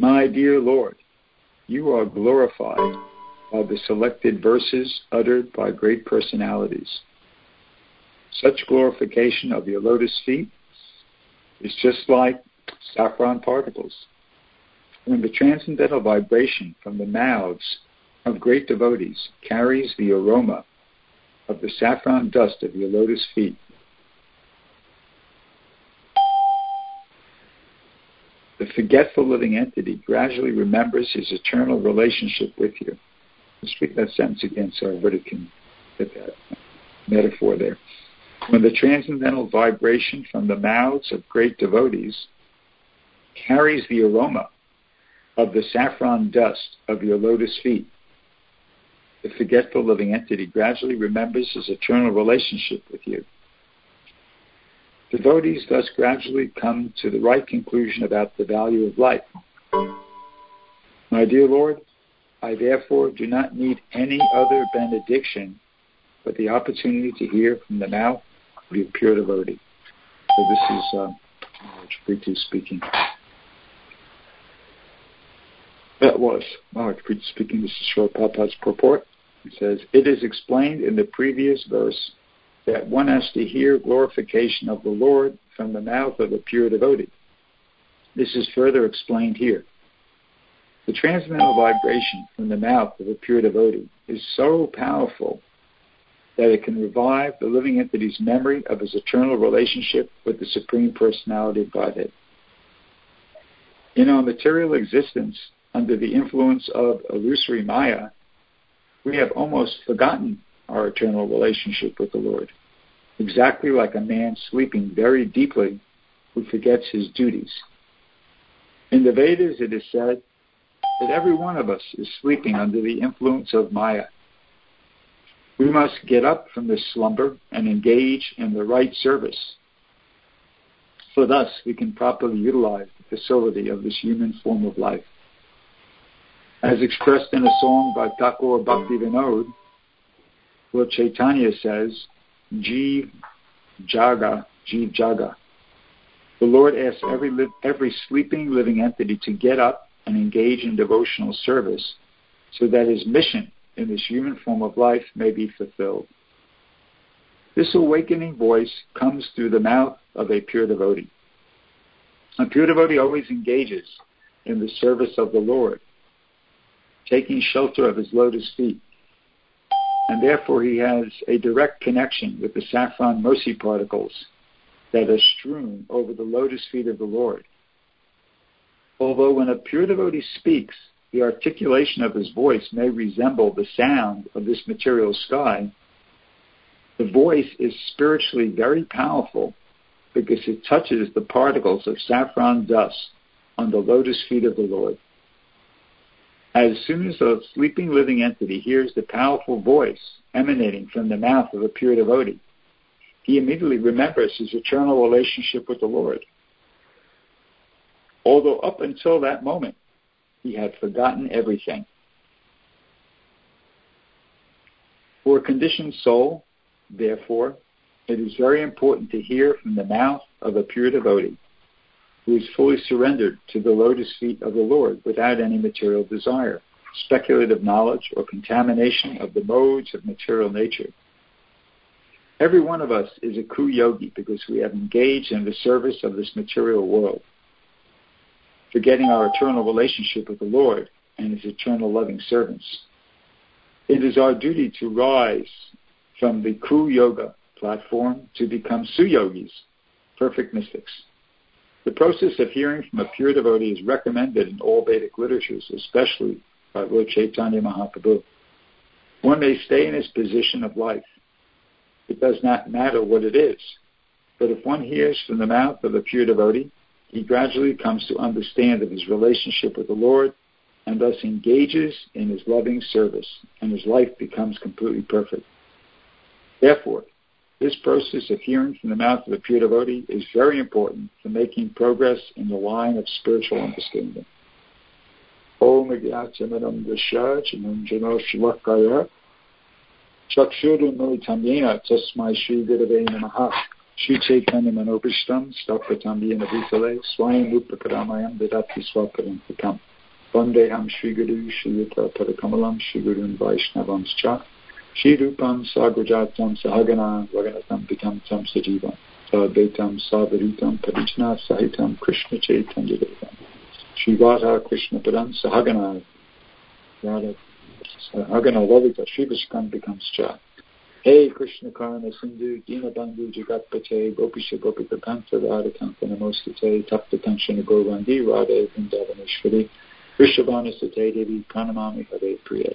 My dear Lord, you are glorified by the selected verses uttered by great personalities. Such glorification of your lotus feet is just like saffron particles. When the transcendental vibration from the mouths of great devotees carries the aroma of the saffron dust of your lotus feet, the forgetful living entity gradually remembers his eternal relationship with you. Let's read that sentence again so everybody can get that metaphor there. When the transcendental vibration from the mouths of great devotees carries the aroma of the saffron dust of your lotus feet, the forgetful living entity gradually remembers his eternal relationship with you. Devotees thus gradually come to the right conclusion about the value of life. My dear Lord, I therefore do not need any other benediction but the opportunity to hear from the mouth of your pure devotee. So this is uh, Maharaj speaking. That was Maharaj speaking. This is Srila Prabhupada's purport. He says, It is explained in the previous verse that one has to hear glorification of the Lord from the mouth of a pure devotee. This is further explained here. The transcendental vibration from the mouth of a pure devotee is so powerful that it can revive the living entity's memory of his eternal relationship with the Supreme Personality of Godhead. In our material existence, under the influence of illusory Maya, we have almost forgotten our eternal relationship with the Lord, exactly like a man sleeping very deeply who forgets his duties. In the Vedas, it is said that every one of us is sleeping under the influence of Maya. We must get up from this slumber and engage in the right service. So thus we can properly utilize the facility of this human form of life. As expressed in a song by Thakur Bhakti Lord Chaitanya says, Jeev Jaga, Jeev Jaga. The Lord asks every, li- every sleeping living entity to get up and engage in devotional service so that his mission in this human form of life may be fulfilled. This awakening voice comes through the mouth of a pure devotee. A pure devotee always engages in the service of the Lord, taking shelter of his lotus feet. And therefore he has a direct connection with the saffron mercy particles that are strewn over the lotus feet of the Lord. Although when a pure devotee speaks, the articulation of his voice may resemble the sound of this material sky, the voice is spiritually very powerful because it touches the particles of saffron dust on the lotus feet of the Lord. As soon as a sleeping living entity hears the powerful voice emanating from the mouth of a pure devotee, he immediately remembers his eternal relationship with the Lord although up until that moment he had forgotten everything. For a conditioned soul, therefore, it is very important to hear from the mouth of a pure devotee who is fully surrendered to the lotus feet of the Lord without any material desire, speculative knowledge, or contamination of the modes of material nature. Every one of us is a true yogi because we have engaged in the service of this material world forgetting our eternal relationship with the Lord and His eternal loving servants. It is our duty to rise from the Ku-yoga platform to become Suyogis, perfect mystics. The process of hearing from a pure devotee is recommended in all Vedic literatures, especially by Lord Chaitanya Mahaprabhu. One may stay in his position of life. It does not matter what it is. But if one hears from the mouth of a pure devotee, he gradually comes to understand of his relationship with the Lord and thus engages in his loving service, and his life becomes completely perfect. Therefore, this process of hearing from the mouth of a pure devotee is very important for making progress in the line of spiritual understanding. Om Agyachamanam Dashachanam Jano Shivakaya Chakshurunolitamyena Tasmai Shri Gurave Namaha Sri Chaitanya Manobishtam Stapatambiyana Bhutale Swayam Rupa Karamayam Vidati Swaparantikam Vandeham Sri Guru Sri Yuta Padakamalam Sri Gurun Vaishnavamscha Sri Rupam Sagrajatam Sahagana Vaganatam Pitamtam Sajivam. Sadvaitam Savaritam Parijna Sahitam Krishna Chaitanya Devam Sri Radha Krishna Padam Sahagana Radha Sahagana Lalita Sri Vishkan becomes Cha Hey Krishna Karma Sindhu Dinabandhu Jagatpate Gopisha Gopika Kanta Radha Kanta Namostate Tapta Kanchana Govandi Radha Vrindavaneshwari Vrishabhana Sate Devi Pranamami Hare Priya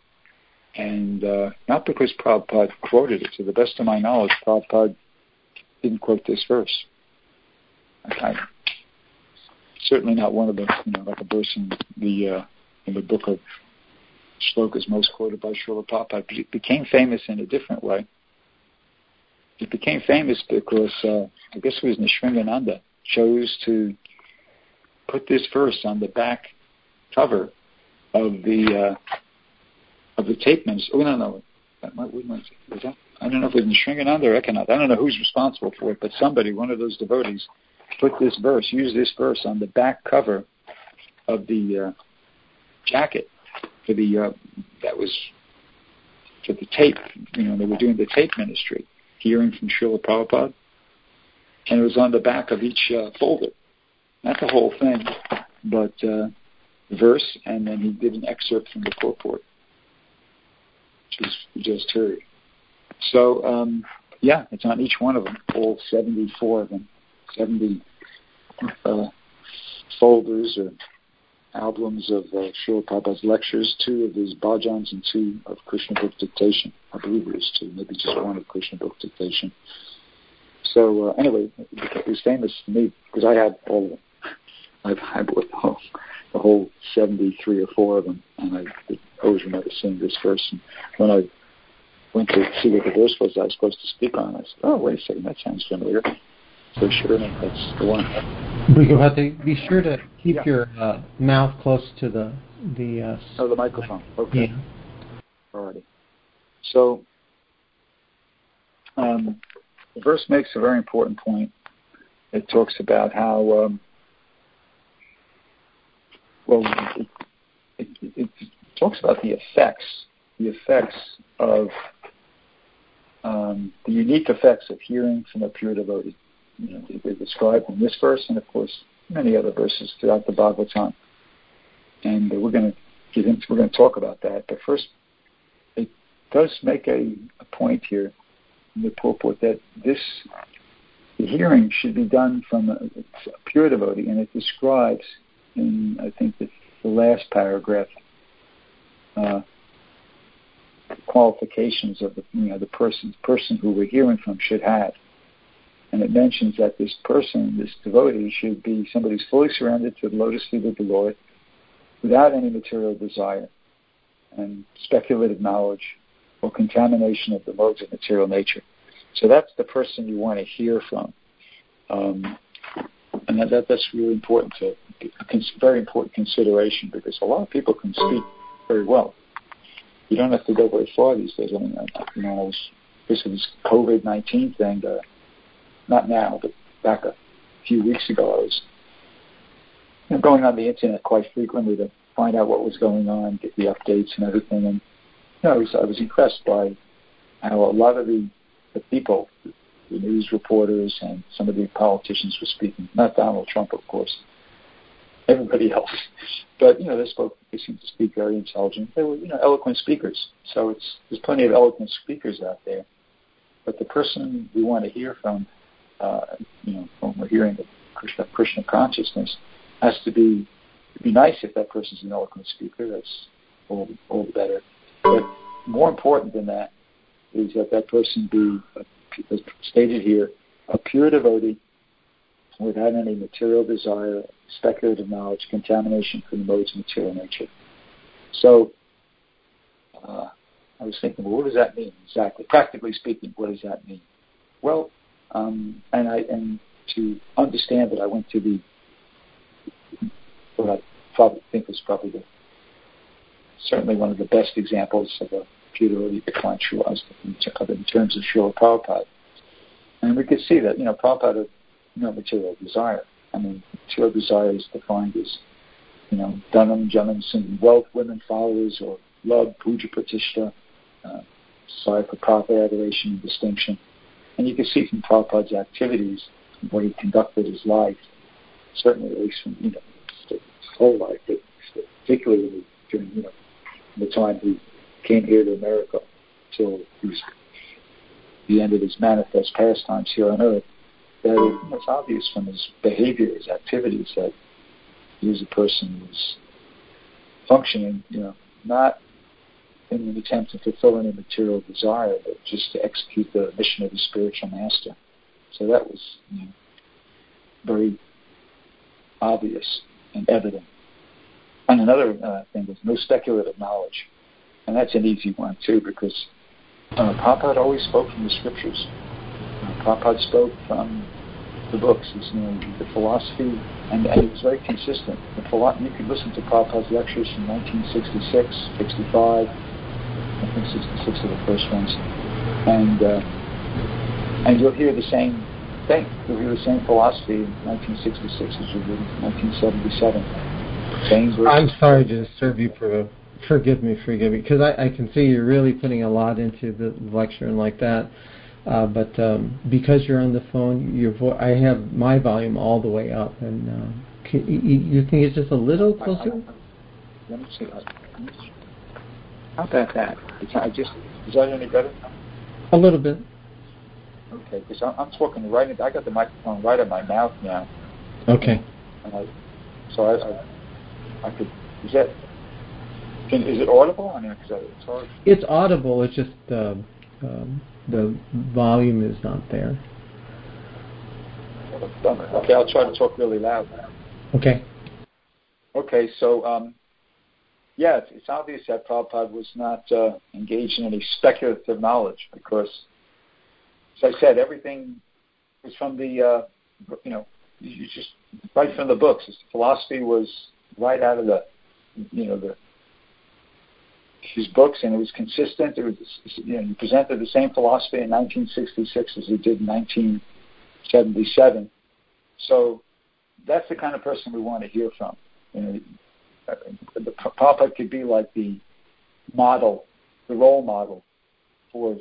And uh, not because Prabhupada quoted it. To the best of my knowledge, Prabhupada didn't quote this verse. Okay. Certainly not one of the, you know, like a verse in the, uh, in the book of slokas most quoted by Srila Prabhupada. But it became famous in a different way it became famous because uh, I guess it was Nishringananda chose to put this verse on the back cover of the uh, of the tape ministry. Oh no, no, that might, was that? I don't know if it was Nishringananda or Ekanath. I don't know who's responsible for it, but somebody, one of those devotees, put this verse, used this verse on the back cover of the uh, jacket for the uh, that was for the tape. You know, they were doing the tape ministry hearing from Srila Prabhupada, and it was on the back of each uh, folder. Not the whole thing, but uh, verse, and then he did an excerpt from the purport, is we just heard. So, um, yeah, it's on each one of them, all 74 of them, 70 uh, folders or albums of uh, Srila Prabhupada's lectures, two of his bhajans and two of Krishna book dictation. I believe it was two, maybe just one of Krishna book dictation. So uh, anyway, it was famous to me because I had all of them. I've had the whole, the whole 73 or 4 of them, and I always remember seeing this verse. And when I went to see what the verse was I was supposed to speak on, I said, oh, wait a second, that sounds familiar. So sure enough, that's the one. But you have to be sure to keep yeah. your uh, mouth close to the the. Uh, oh, the microphone. Okay. Yeah. Alrighty. So, um, the verse makes a very important point. It talks about how, um, well, it, it, it, talks about the effects, the effects of um, the unique effects of hearing from a pure devotee you know, they described in this verse, and of course many other verses throughout the Bhagavatam. And we're going to get into, we're going to talk about that. But first, it does make a, a point here in the purport that this the hearing should be done from a, a pure devotee, and it describes in I think the, the last paragraph uh, qualifications of the you know the person person who we're hearing from should have. And it mentions that this person, this devotee, should be somebody who's fully surrendered to the lotus feet of the Lord without any material desire and speculative knowledge or contamination of the modes of material nature. So that's the person you want to hear from. Um, and that, that's really important to a very important consideration because a lot of people can speak very well. You don't have to go very far these days. I mean, I, you know, I was, this is COVID nineteen thing. Uh, not now, but back a few weeks ago, I was you know, going on the internet quite frequently to find out what was going on, get the updates and everything. And you know, I was, I was impressed by how a lot of the, the people, the news reporters and some of the politicians were speaking. Not Donald Trump, of course. Everybody else, but you know, they spoke. They seemed to speak very intelligent. They were, you know, eloquent speakers. So it's there's plenty of eloquent speakers out there. But the person we want to hear from uh, you know, when we're hearing the Krishna, Krishna consciousness, has to be it'd be nice if that person's an eloquent speaker. That's all, all the better. But more important than that is that that person be, as stated here, a pure devotee without any material desire, speculative knowledge, contamination from the modes of material nature. So, uh, I was thinking, well, what does that mean exactly? Practically speaking, what does that mean? Well, um, and I and to understand that, I went to the what I probably think is probably the certainly one of the best examples of a purity decline true in terms of Srila Prabhupada. And we could see that, you know, Prabhupada no material desire. I mean, material desire is defined as, you know, dhanam, janam, wealth, women, followers, or labha, puja, pratishtha, uh, sorry for Prabhupada adoration and distinction. And you can see from Prabhupada's activities, where he conducted his life, certainly at least from, you know, his whole life, but particularly during, you know, the time he came here to America till was the end of his manifest pastimes here on earth, that it was obvious from his behavior, his activities, that he was a person who was functioning, you know, not in an attempt to fulfill any material desire, but just to execute the mission of the spiritual master. So that was you know, very obvious and evident. And another uh, thing was no speculative knowledge. And that's an easy one, too, because uh, Prabhupada always spoke from the scriptures. Prabhupada spoke from the books, you know, the philosophy, and, and it was very consistent. The philo- you could listen to Prabhupada's lectures from 1966, 65, I think 66 are the first ones, and uh, and you'll hear the same thing. You'll hear the same philosophy in 1966 as you did in 1977. Same I'm sorry to disturb you for forgive me, forgive me, because I, I can see you're really putting a lot into the lecture and like that. Uh, but um, because you're on the phone, your vo- I have my volume all the way up, and uh, can, you, you think it's just a little closer? I, I, let me see. How about that? It's, I just is that any better? A little bit. Okay, because I'm, I'm talking right. I got the microphone right at my mouth now. Okay. I, so I, I, I could. Is that? Can, is it audible? I mean, because it's hard. It's audible. It's just uh, um, the volume is not there. Okay, I'll try to talk really loud. Now. Okay. Okay, so um, yeah, it's, it's, obvious that Prabhupada was not uh, engaged in any speculative knowledge because, as I said, everything was from the, uh, you know, you just right from the books. His philosophy was right out of the, you know, the his books, and it was consistent. It was, you know, he presented the same philosophy in 1966 as he did in 1977. So that's the kind of person we want to hear from. You know, Prabhupada could be like the model, the role model for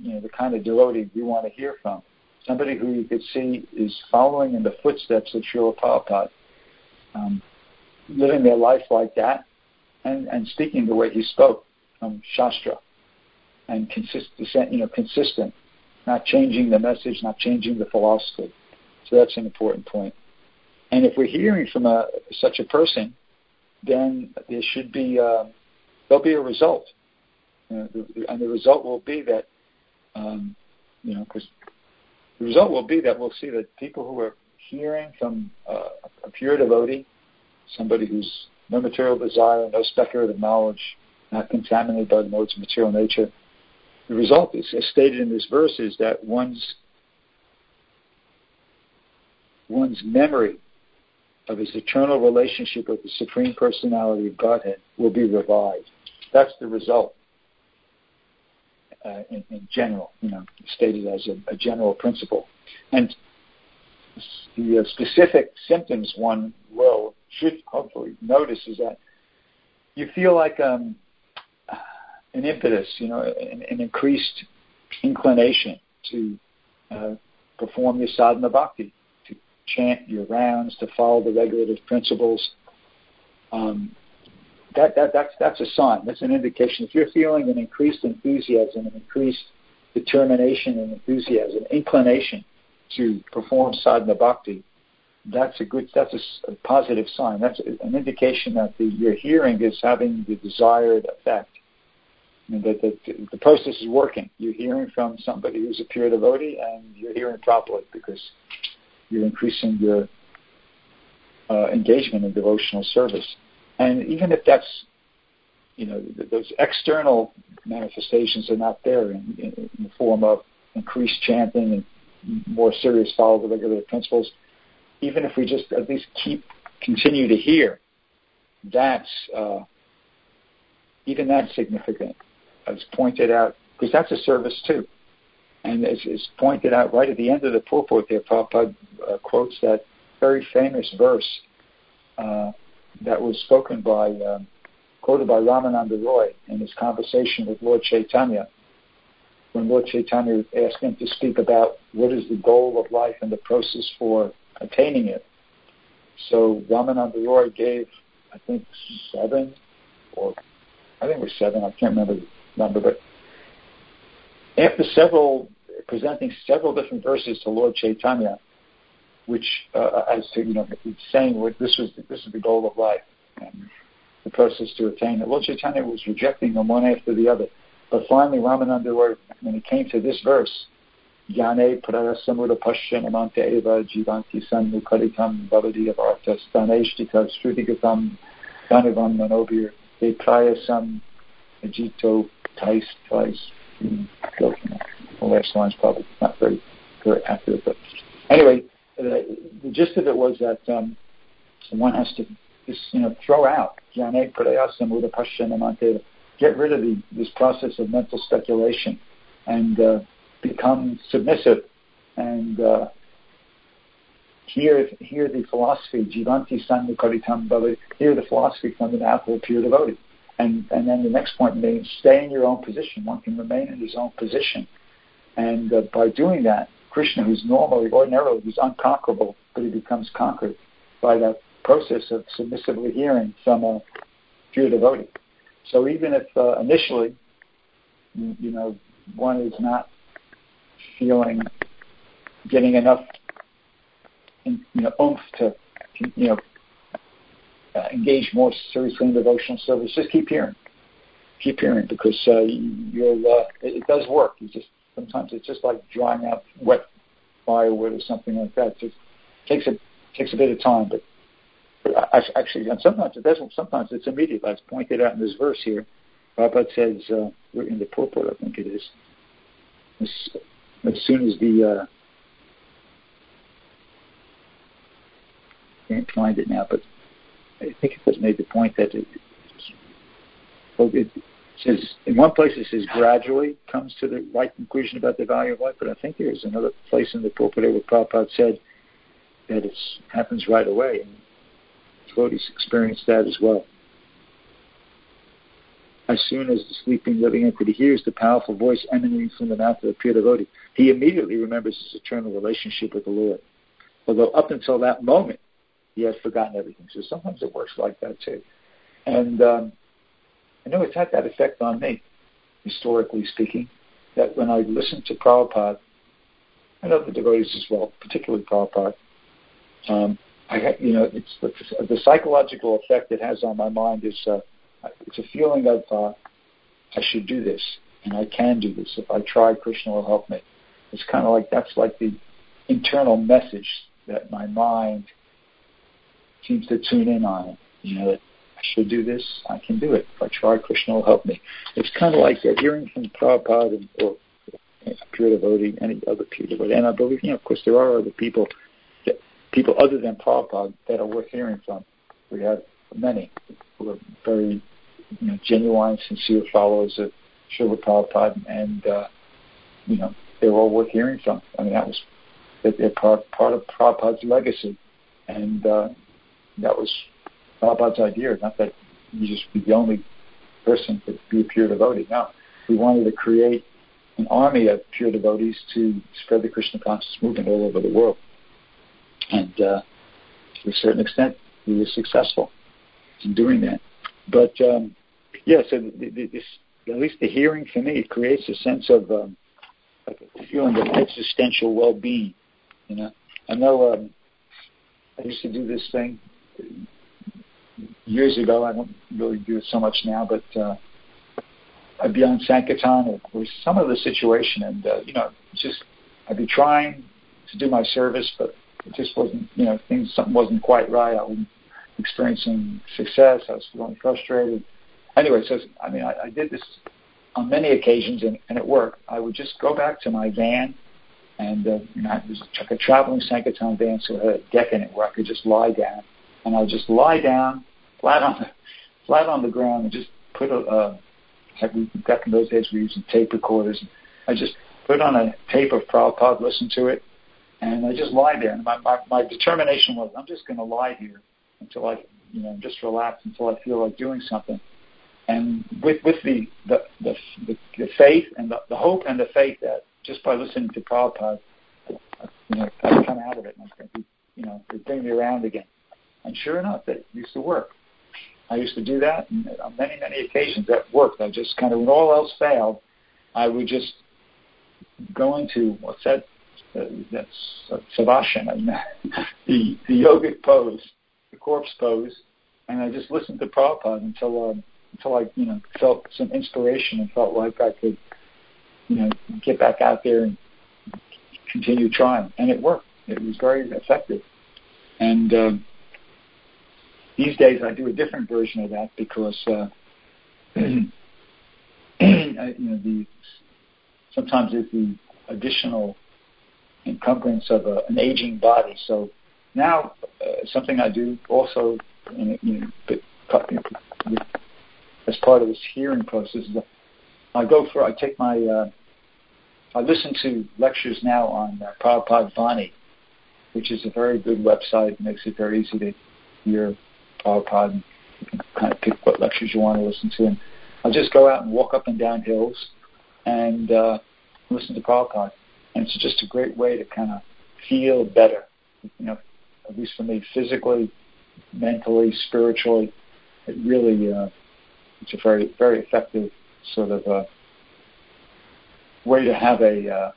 you know the kind of devotee we want to hear from. Somebody who you could see is following in the footsteps of Srila Prabhupada, um, living their life like that, and, and speaking the way he spoke from Shastra, and consistent, you know, consistent, not changing the message, not changing the philosophy. So that's an important point. And if we're hearing from a, such a person, then there should be uh, there'll be a result, you know, and the result will be that um, you know because the result will be that we'll see that people who are hearing from uh, a pure devotee, somebody who's no material desire, no speculative knowledge, not contaminated by the modes of material nature. The result is, as stated in this verse, is that one's one's memory of his eternal relationship with the Supreme Personality of Godhead will be revived. That's the result. Uh, in, in, general, you know, stated as a, a general principle. And the uh, specific symptoms one will should hopefully notice is that you feel like um, an impetus, you know, an, an increased inclination to uh, perform your sadhana bhakti, to chant your rounds, to follow the regulative principles. Um, that, that, that's, that's a sign. That's an indication. If you're feeling an increased enthusiasm, an increased determination and enthusiasm, inclination to perform sadhana bhakti, that's a good, that's a, positive sign. That's an indication that the, your hearing is having the desired effect. I mean, that the, the process is working. You're hearing from somebody who's a pure devotee, and you're hearing properly because you're increasing your uh, engagement in devotional service. And even if that's you know, those external manifestations are not there in, in, in the form of increased chanting and more serious follow the regular principles. Even if we just at least keep continue to hear, that's uh, even that's significant, as pointed out, because that's a service too. And as is pointed out right at the end of the purport there, Prabhupada uh, quotes that very famous verse uh, that was spoken by, um, quoted by Ramananda Roy in his conversation with Lord Chaitanya, when Lord Chaitanya asked him to speak about what is the goal of life and the process for attaining it. So Ramananda Roy gave, I think, seven, or I think it was seven, I can't remember the number, but after several, presenting several different verses to Lord Chaitanya, which uh, as to you know saying what this was this is the goal of life and the process to attain it. Lord Chaitanya was rejecting them one after the other, but finally Ramananda, when he came to this verse, Jnane prarasamura pasyanamante eva jivanti sannukaritam bhavadi avarta staneshtika srutigatam dhanivam manobir de prayasam ajito tais tais. The last line's probably not very, very accurate, but anyway, the, the gist of it was that um, one has to just you know throw out get rid of the, this process of mental speculation. And uh, become submissive and uh, hear hear the philosophy jivanti sannukaritam bhava hear the philosophy from the apple pure devotee. And and then the next point means stay in your own position. One can remain in his own position. And uh, by doing that Krishna, who's normally, ordinarily, who's unconquerable, but he becomes conquered by that process of submissively hearing from a pure devotee. So even if uh, initially, you know, one is not feeling getting enough, you know, oomph to, you know, uh, engage more seriously in devotional service, just keep hearing, keep hearing, because uh, you'll, uh, it, it does work. You just Sometimes it's just like drying out wet firewood or something like that. It just takes a takes a bit of time, but, but actually, and sometimes it doesn't. Sometimes it's immediate, as pointed out in this verse here. Prabhupada says uh, in the purport, I think it is. As, soon as the uh, can't find it now, but I think it was made the point that it, it, says in one place it says gradually comes to the right conclusion about the value of life, but I think there is another place in the purport where Prabhupada said that it happens right away, and devotees experience that as well. As soon as the sleeping living entity hears the powerful voice emanating from the mouth of the pure devotee, he immediately remembers his eternal relationship with the Lord. Although up until that moment, he had forgotten everything. So sometimes it works like that too. And um, I know it's had that effect on me, historically speaking, that when I listen to Prabhupada, and other devotees as well, particularly Prabhupada, um, I you know, it's the, the, psychological effect it has on my mind is uh, it's a feeling of uh, I should do this and I can do this if I try. Krishna will help me. It's kind of like that's like the internal message that my mind seems to tune in on. You know, that I should do this, I can do it. If I try, Krishna will help me. It's kind of like that, hearing from Prabhupada and, or pure devotee, any other pure devotee. And I believe, you know, of course, there are other people, that, people other than Prabhupada that are worth hearing from. We have many who are very, you know, genuine, sincere followers of Srila Prabhupada, and uh, you know, they're all worth hearing from. I mean, that was they're part part of Prabhupada's legacy, and uh, that was Prabhupada's idea, not that you just be the only person to be a pure devotee. No, we wanted to create an army of pure devotees to spread the Krishna consciousness movement all over the world. And uh, to a certain extent, we were successful in doing that. But um, yeah, so this, at least the hearing for me it creates a sense of um, like a feeling of existential well-being. You know, I know um, I used to do this thing years ago. I don't really do it so much now, but uh, I'd be on Sankirtan or, some of the situation, and uh, you know, just I'd be trying to do my service, but it just wasn't, you know, things something wasn't quite right. I wasn't experiencing success. I was feeling frustrated, anyway, so I mean, I, I did this on many occasions, and, and it worked. I would just go back to my van, and uh, you know, it was like a traveling Sankirtan van, so it had a deck in it where I could just lie down, and I would just lie down flat on the flat on the ground and just put a uh, like we back in those days we used tape recorders. I just put on a tape of Prabhupada, listen to it, and I just lie there. And my, my, my determination was, I'm just going to lie here until I, you know, just relax until I feel like doing something. And with with the the the, the, faith and the, the hope and the faith that just by listening to Prabhupada, you know, I come out of it and I think, you know, bring me around again. And sure enough, it used to work. I used to do that, and on many, many occasions that worked. I just kind of, when all else failed, I would just go into what's that? Uh, that's uh, savasana, the the yogic pose, the corpse pose, and I just listened to Prabhupada until um, until I you know felt some inspiration and felt like I could you know get back out there and continue trying, and it worked. It was very effective, and. Um, these days, I do a different version of that because uh, you know the sometimes it's the additional encumbrance of a, an aging body. So now, uh, something I do also, you know, but, as part of this hearing process, I go for I take my uh, I listen to lectures now on uh, Prabhupada Vani, which is a very good website. Makes it very easy to hear Prabhupada. And you can kind of pick what lectures you want to listen to. And I'll just go out and walk up and down hills and uh, listen to Prabhupada. And it's just a great way to kind of feel better, you know, at least for me, physically, mentally, spiritually. It really, uh, it's a very, very effective sort of uh, way to have a uh,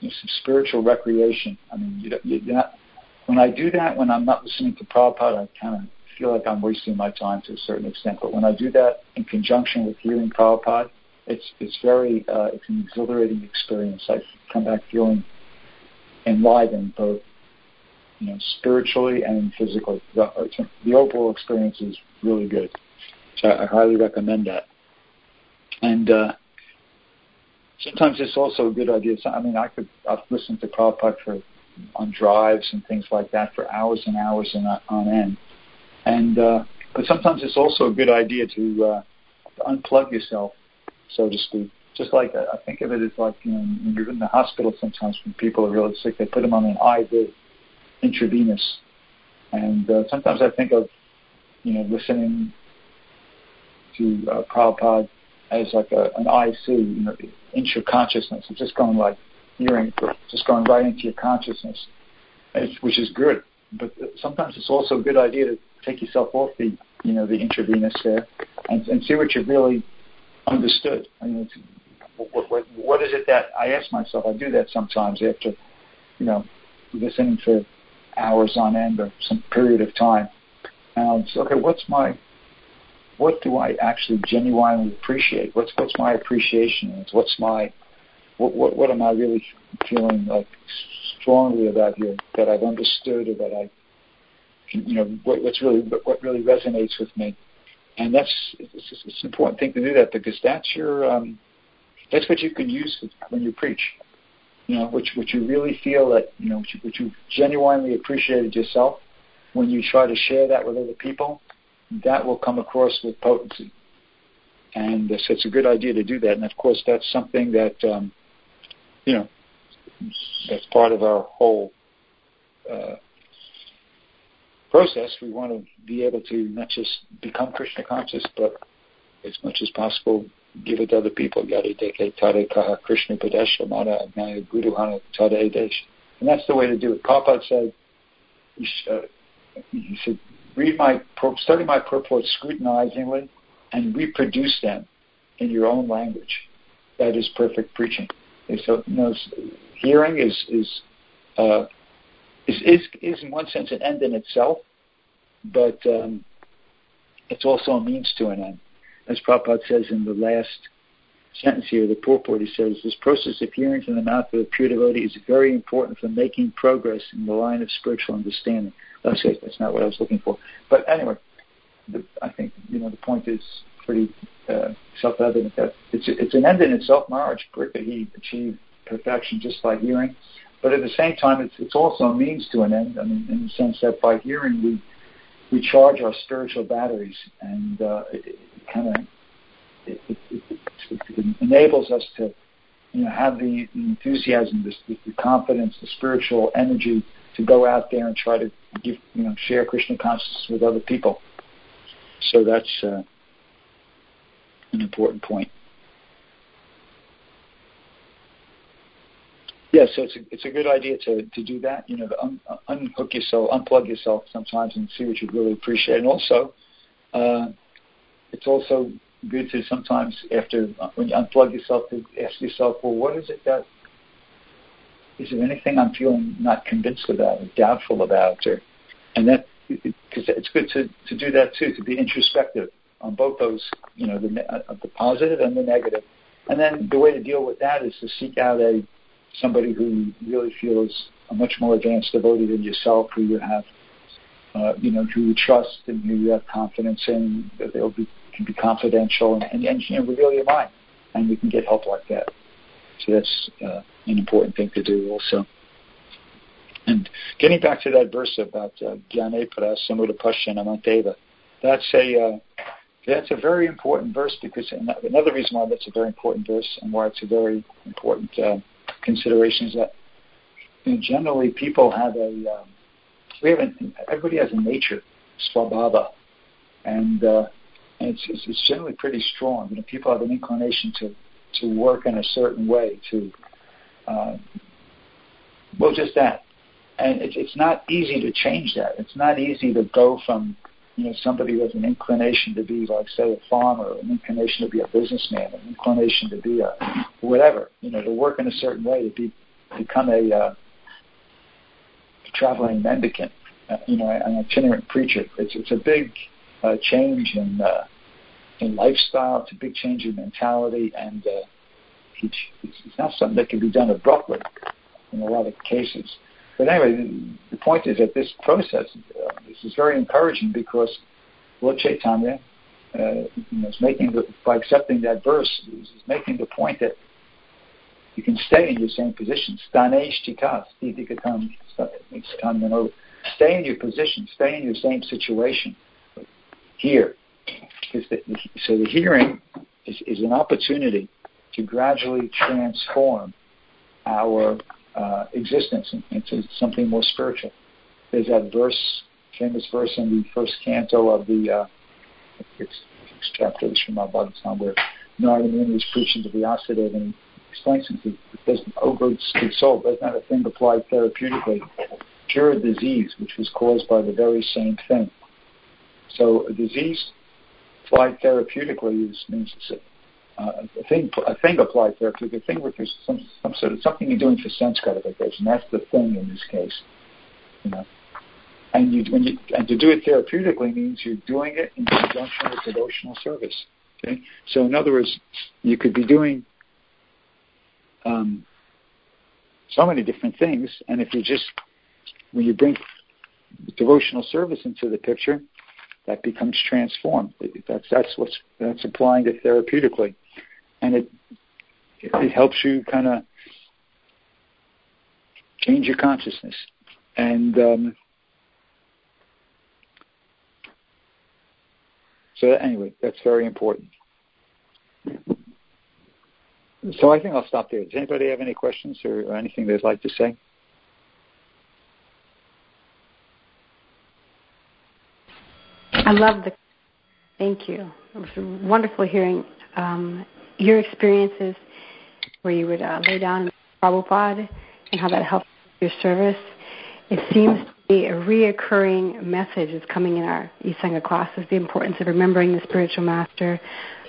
some spiritual recreation. I mean, you, you're not, when I do that, when I'm not listening to Prabhupada, I kind of feel like I'm wasting my time to a certain extent. But when I do that in conjunction with hearing Prabhupada, it's it's very uh, it's an exhilarating experience. I come back feeling enlivened, both you know spiritually and physically. The, the overall experience is really good. So I, highly recommend that. And uh, sometimes it's also a good idea. So, I mean, I could I've listened to Prabhupada for on drives and things like that for hours and hours and on end. And uh, but sometimes it's also a good idea to, uh, to unplug yourself, so to speak. Just like uh, I think of it as like you know when you're in the hospital sometimes when people are really sick, they put them on an IV, intravenous, and uh, sometimes I think of you know listening to uh, Prabhupada as like a, an IV, you know, into your consciousness. It's just going like hearing, just going right into your consciousness, which is good. But sometimes it's also a good idea to take yourself off the you know the intravenous there and, and see what you've really understood. I mean, what, what, what is it that I ask myself? I do that sometimes after you know listening for hours on end or some period of time. And say, okay, what's my what do I actually genuinely appreciate? What's what's my appreciation? What's my what, what what am I really feeling like strongly about here that I've understood or that I you know what, what's really what really resonates with me, and that's it's, it's an important thing to do that because that's your um, that's what you can use when you preach. You know, which which you really feel that you know, which you, which you genuinely appreciated yourself. When you try to share that with other people, that will come across with potency. And so it's a good idea to do that. And of course, that's something that um, you know that's part of our whole uh, process, we want to be able to not just become Krishna conscious, but as much as possible give it to other people. Yadi deke tade kaha Krishna padesha agnaya guruhana tade. And that's the way to do it. Prabhupada said, uh, he said, read my, study my purports scrutinizingly and reproduce them in your own language. That is perfect preaching. So, you know, hearing is, is uh, is, is, is in one sense an end in itself, but um, it's also a means to an end. As Prabhupada says in the last sentence here, the purport, he says, this process of hearing from the mouth of a pure devotee is very important for making progress in the line of spiritual understanding. That's it. That's not what I was looking for. But anyway, the, I think, you know, the point is pretty uh, self-evident that it's it's an end in itself. Maharaj that he achieved perfection just by hearing, but at the same time, it's it's also a means to an end. I mean, in the sense that by hearing we we charge our spiritual batteries, and uh, it, it kind of it, it, it, enables us to you know have the enthusiasm, the, the confidence, the spiritual energy to go out there and try to give you know share Krishna consciousness with other people. So that's uh, an important point. Yeah, so it's a, it's a good idea to, to do that. You know, un, unhook yourself, unplug yourself sometimes, and see what you really appreciate. And also, uh, it's also good to sometimes after when you unplug yourself to ask yourself, well, what is it that is there anything I'm feeling not convinced about, or doubtful about, or and that because it's good to, to do that too, to be introspective on both those, you know, the, uh, the positive and the negative. And then the way to deal with that is to seek out a somebody who really feels a much more advanced devotee than yourself, who you have, uh, you know, who you trust and who you have confidence in, that they'll be can be confidential and, and, and you know, reveal your mind, and you can get help like that. So that's uh, an important thing to do also. And getting back to that verse about uh, Gyanepara that's a uh, that's a very important verse because another reason why that's a very important verse and why it's a very important uh, consideration is that you know, generally people have a um, we have a, everybody has a nature swabhava and uh, and it's, it's, it's generally pretty strong. You know, people have an inclination to to work in a certain way to uh, well, just that and it's, it's not easy to change that. It's not easy to go from you know somebody with an inclination to be like say a farmer, an inclination to be a businessman, an inclination to be a whatever, you know, to work in a certain way to be become a, uh, traveling mendicant, uh, you know, an itinerant preacher. It's it's a big uh, change in uh, in lifestyle. It's a big change in mentality, and uh, it's, it's not something that can be done abruptly in a lot of cases. But anyway, the point is that this process, uh, this is very encouraging because Lord Chaitanya uh, you know, is making the, by accepting that verse, is making the point that you can stay in your same position. Stay in your position. Stay in your same situation here. The, so the hearing is, is an opportunity to gradually transform our uh, existence into something more spiritual. There's that verse, famous verse in the first canto of the uh, it's, it's chapter the Srimad Bhagavatam where Narada Muni is preaching to Vyasadeva and explains to him, oh good, good soul, does not a thing applied therapeutically cure a disease which was caused by the very same thing. So a disease applied therapeutically is, means uh, a thing a thing applied therapeutic a thing with some some sort of something you're doing for sense gratification. That's the thing in this case, you know. And you when you and to do it therapeutically means you're doing it in conjunction with devotional service. Okay, so in other words, you could be doing um, so many different things, and if you just when you bring devotional service into the picture, that becomes transformed. That's that's what's that's applying it therapeutically and it it helps you kind of change your consciousness. And um, so anyway, that's very important. So I think I'll stop there. Does anybody have any questions or, or anything they'd like to say? I love the. Thank you. It was wonderful hearing um, your experiences where you would uh, lay down in Prabhupada and how that helped your service. It seems to be a reoccurring message that's coming in our Isanga classes, the importance of remembering the spiritual master,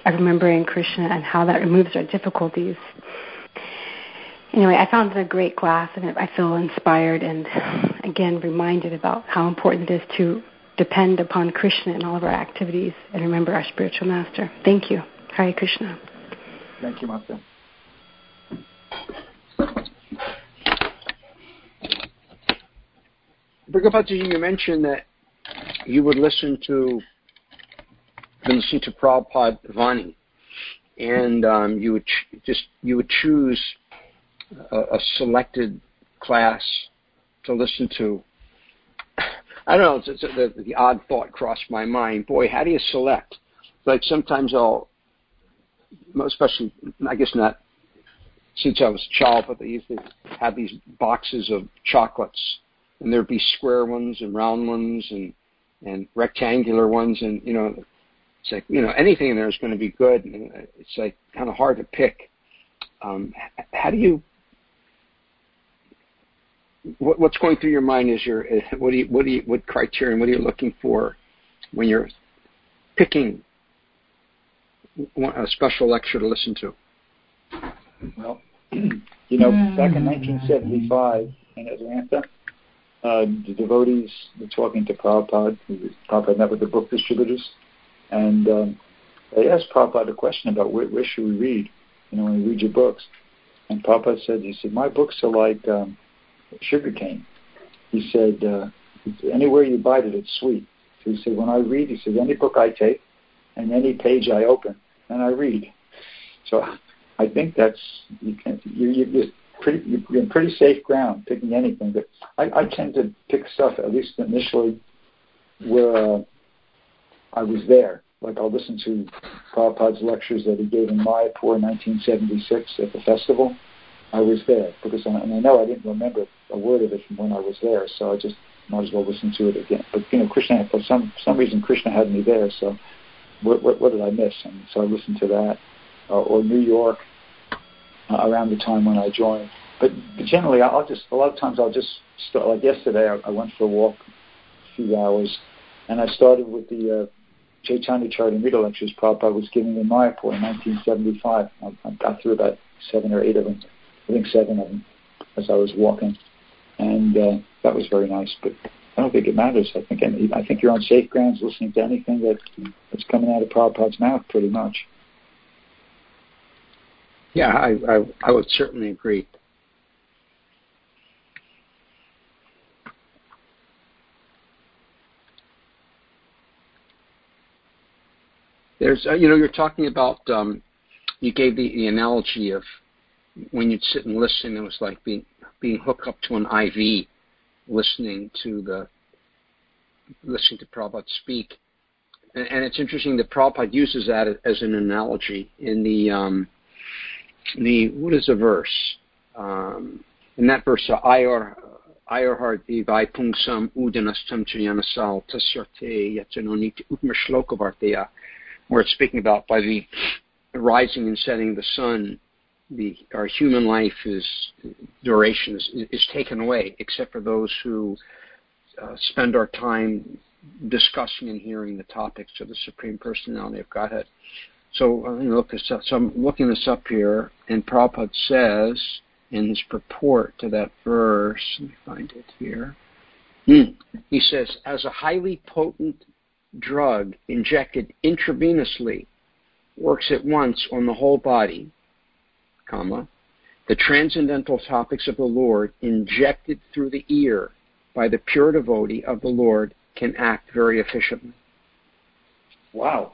of remembering Krishna, and how that removes our difficulties. Anyway, I found it a great class, and I feel inspired and, again, reminded about how important it is to depend upon Krishna in all of our activities and remember our spiritual master. Thank you. Hare Krishna. Thank you, Master. Bhrigupati, you mentioned that you would listen to to Prabhupada Vani, and um, you would ch- just you would choose a, a selected class to listen to. I don't know. It's, it's, the, the odd thought crossed my mind. Boy, how do you select? Like sometimes I'll, especially I guess not since I was a child, but they used to have these boxes of chocolates, and there'd be square ones and round ones and and rectangular ones, and you know, it's like you know anything in there is going to be good. And it's like kind of hard to pick. Um, how do you? What, what's going through your mind is your what do you what do you what criterion what are you looking for when you're picking a special lecture to listen to? Well, you know, back in 1975 in Atlanta, uh, the devotees were talking to Prabhupada. Prabhupada met with the book distributors, and um, they asked Prabhupada a question about where, where should we read, you know, when we read your books. And Prabhupada said, he said, my books are like um, sugarcane. He said, uh, anywhere you bite it, it's sweet. So he said, when I read, he said, any book I take and any page I open, and I read. So I think that's you can you, you're pretty you're in pretty safe ground picking anything. But I, I tend to pick stuff at least initially where uh, I was there. Like I'll listen to Prabhupada's lectures that he gave in Mayapur in 1976 at the festival. I was there because I, and I know I didn't remember a word of it from when I was there, so I just might as well listen to it again. But you know, Krishna for some some reason Krishna had me there, so what, what, what did I miss? And so I listened to that uh, or New York uh, around the time when I joined. But, but generally, I'll just a lot of times I'll just start. Like yesterday, I, I went for a walk, a few hours, and I started with the uh, Chaitanya Charitamrita lectures Prabhupada was giving in Mayapur in 1975. I, I got through about seven or eight of them. I think seven of them as I was walking, and uh, that was very nice. But I don't think it matters. I think I think you're on safe grounds listening to anything that that's coming out of Prabhupada's mouth, pretty much. Yeah, I, I, I would certainly agree. There's, uh, you know, you're talking about. Um, you gave the, the analogy of when you'd sit and listen, it was like being being hooked up to an IV, listening to the listening to Prabhupada speak. And, and it's interesting that Prabhupada uses that as an analogy in the um, the what is the verse? Um, in that verse, Ayar Ayar hardi vaipungsam udanastam triyanasal tasyarte yatanonit upmashlokavarteya, where it's speaking about by the rising and setting of the sun, the our human life is duration is, is taken away, except for those who uh, spend our time discussing and hearing the topics of the Supreme Personality of Godhead. So, uh, look this up. so I'm looking this up here, and Prabhupada says in his purport to that verse, let me find it here. Mm. He says, as a highly potent drug injected intravenously works at once on the whole body, comma, the transcendental topics of the Lord injected through the ear by the pure devotee of the Lord can act very efficiently. Wow.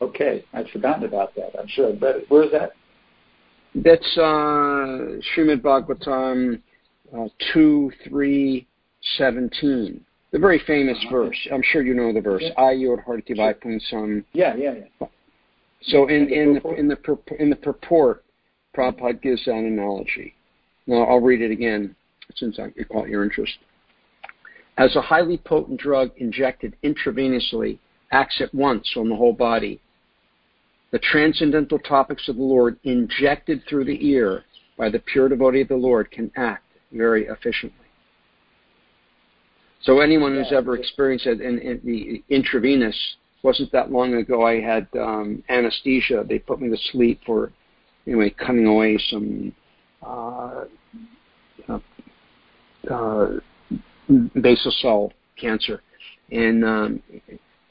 Okay, I'd forgotten about that. I'm sure. But where is that? That's uh, Srimad Bhagavatam uh, 2, 3, 17. The very famous uh-huh. verse. I'm sure you know the verse. Ayur Hartivai Punsam. Yeah, yeah, yeah. So in, in, the, in, the, in the purport, Prabhupada gives that analogy. Now I'll read it again since I caught your interest. As a highly potent drug injected intravenously acts at once on the whole body, the transcendental topics of the Lord injected through the ear by the pure devotee of the Lord can act very efficiently. So anyone who's ever experienced it in, the intravenous wasn't that long ago. I had um, anesthesia. They put me to sleep for anyway cutting away some uh, uh, basal cell cancer, and um,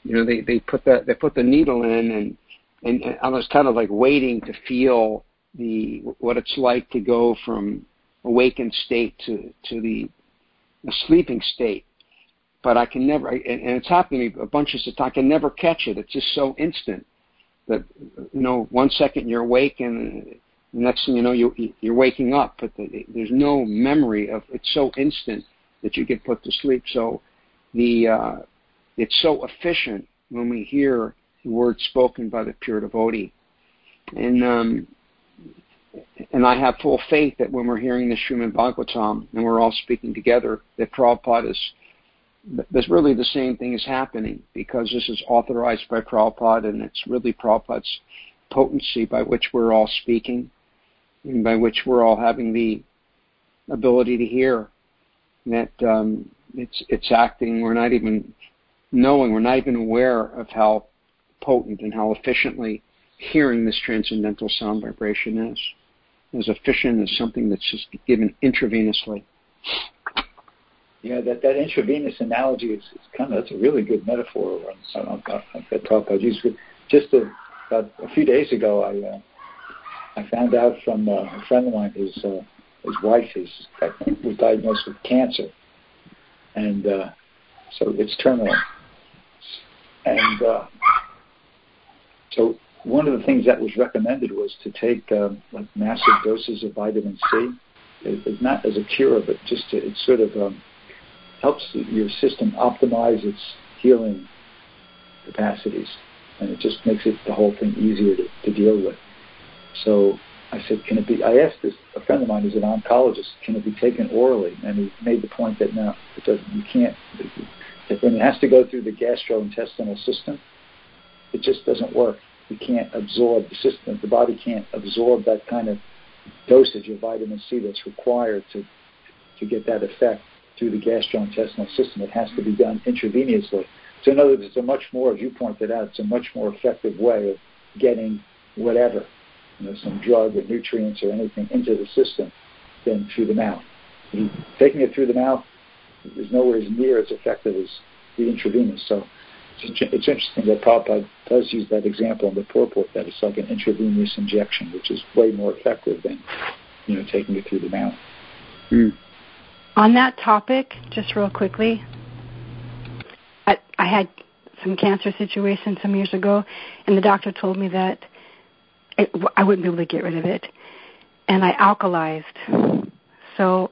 you know they they put that they put the needle in and and, I was kind of like waiting to feel the what it's like to go from awakened state to to the, the sleeping state. but I can never, and, and it's happened to me a bunch of times. I can never catch it. It's just so instant that you know, one second you're awake and the next thing you know, you you're waking up. But the, there's no memory of. It's so instant that you get put to sleep. So the uh, it's so efficient when we hear the words spoken by the pure devotee, and um, and I have full faith that when we're hearing the Srimad Bhagavatam and we're all speaking together, that Prabhupada is there's really the same thing is happening because this is authorized by Prabhupada and it's really Prabhupada's potency by which we're all speaking and by which we're all having the ability to hear that um, it's it's acting. We're not even knowing. We're not even aware of how potent and how efficiently hearing this transcendental sound vibration is. As efficient as something that's just given intravenously. Yeah, that, that intravenous analogy is, is kind of that's a really good metaphor. I don't know that Prabhupada used. Just a, about a few days ago, I uh, I found out from uh, a friend of mine, his uh, his wife is was diagnosed with cancer, and uh, so it's terminal. And uh, so one of the things that was recommended was to take uh, like massive doses of vitamin C. It, it's not as a cure, but just to, it sort of um, helps your system optimize its healing capacities, and it just makes it the whole thing easier to, to deal with. So I said, can it be? I asked this a friend of mine who's an oncologist, can it be taken orally? And he made the point that no, it doesn't. You can't. When it has to go through the gastrointestinal system, it just doesn't work. You can't absorb the system. The body can't absorb that kind of dosage of vitamin C that's required to to get that effect through the gastrointestinal system. It has to be done intravenously. So in other words, it's a much more, as you pointed out, it's a much more effective way of getting whatever, you know, some drug or nutrients or anything into the system than through the mouth. taking it through the mouth is nowhere as near as effective as the intravenous. So it's, interesting that Prabhupada does use that example in the purport that it's like an intravenous injection, which is way more effective than you know taking it through the mouth. Mm. On that topic, just real quickly, I, I had some cancer situation some years ago, and the doctor told me that it, I wouldn't be able to get rid of it, and I alkalized. So,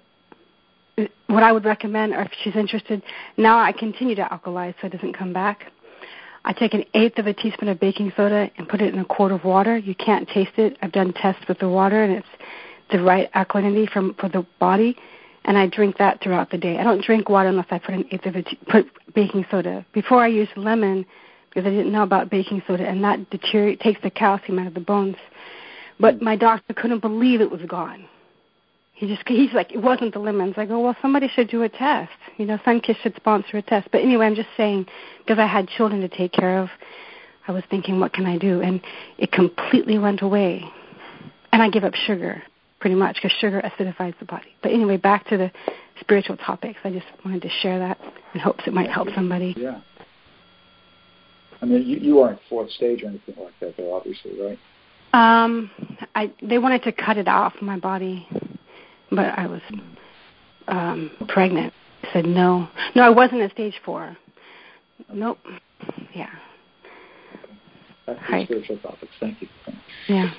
uh, what I would recommend, or if she's interested, now I continue to alkalize so it doesn't come back. I take an eighth of a teaspoon of baking soda and put it in a quart of water. You can't taste it. I've done tests with the water, and it's the right alkalinity from for the body and I drink that throughout the day. I don't drink water unless I put an eighth of it, put baking soda. Before I used lemon because I didn't know about baking soda, and that deteriorate takes the calcium out of the bones. But my doctor couldn't believe it was gone. He just he's like it wasn't the lemons. I go well somebody should do a test. You know Sunkist should sponsor a test. But anyway, I'm just saying because I had children to take care of. I was thinking what can I do, and it completely went away. And I give up sugar pretty much because sugar acidifies the body. But anyway, back to the spiritual topics. I just wanted to share that in hopes it might help somebody. Yeah. I mean, you, you aren't fourth stage or anything like that, though, obviously, right? Um, I they wanted to cut it off my body, but I was um pregnant. I said no. No, I wasn't at stage four. Nope. Yeah. Back to spiritual topics. Thank you. Yeah.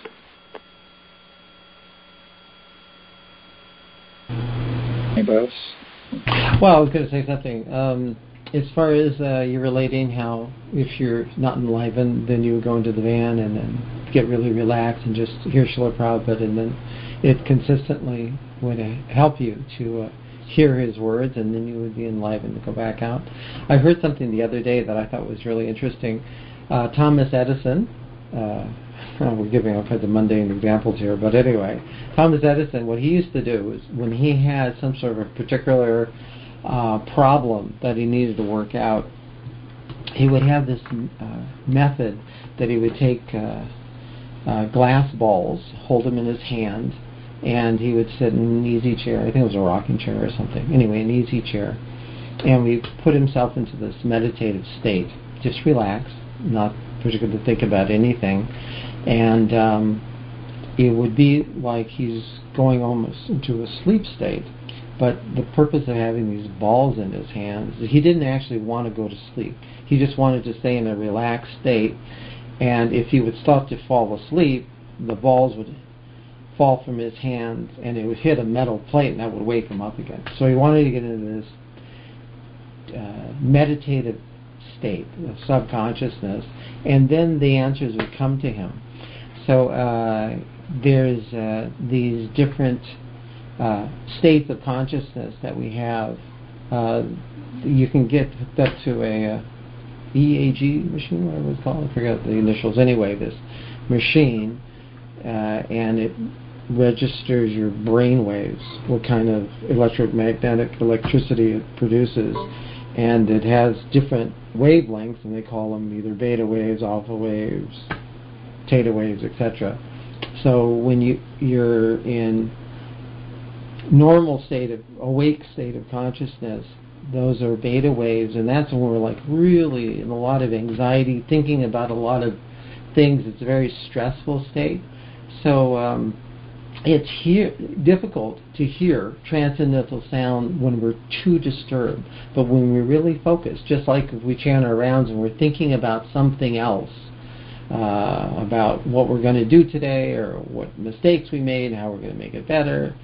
Well, I was going to say something. Um, as far as uh, you're relating how if you're not enlivened, then you would go into the van and then get really relaxed and just hear Srila Prabhupada, and then it consistently would help you to uh, hear his words, and then you would be enlivened to go back out. I heard something the other day that I thought was really interesting. Uh, Thomas Edison, uh, oh, we're giving all kinds of mundane examples here, but anyway, Thomas Edison, what he used to do was when he had some sort of a particular uh, problem that he needed to work out, he would have this uh, method that he would take uh, uh, glass balls, hold them in his hand, and he would sit in an easy chair. I think it was a rocking chair or something. Anyway, an easy chair. And we put himself into this meditative state. Just relax, not particularly to think about anything. And um, it would be like he's going almost into a sleep state. But the purpose of having these balls in his hands, he didn't actually want to go to sleep. He just wanted to stay in a relaxed state. And if he would start to fall asleep, the balls would fall from his hands and it would hit a metal plate and that would wake him up again. So he wanted to get into this uh, meditative state of subconsciousness, and then the answers would come to him. So uh, there's uh, these different uh, states of consciousness that we have. Uh, you can get hooked up to a uh, EEG machine, whatever it's called. I forget the initials. Anyway, this machine, uh, and it registers your brain waves, what kind of electromagnetic electricity it produces, and it has different wavelengths, and they call them either beta waves, alpha waves, theta waves, etc. So when you you're in normal state of awake state of consciousness, those are beta waves, and that's when we're like really in a lot of anxiety, thinking about a lot of things. It's a very stressful state. So um, it's hear, difficult to hear transcendental sound when we're too disturbed. But when we really focus, just like if we chant our rounds and we're thinking about something else, uh, about what we're going to do today or what mistakes we made, how we're going to make it better,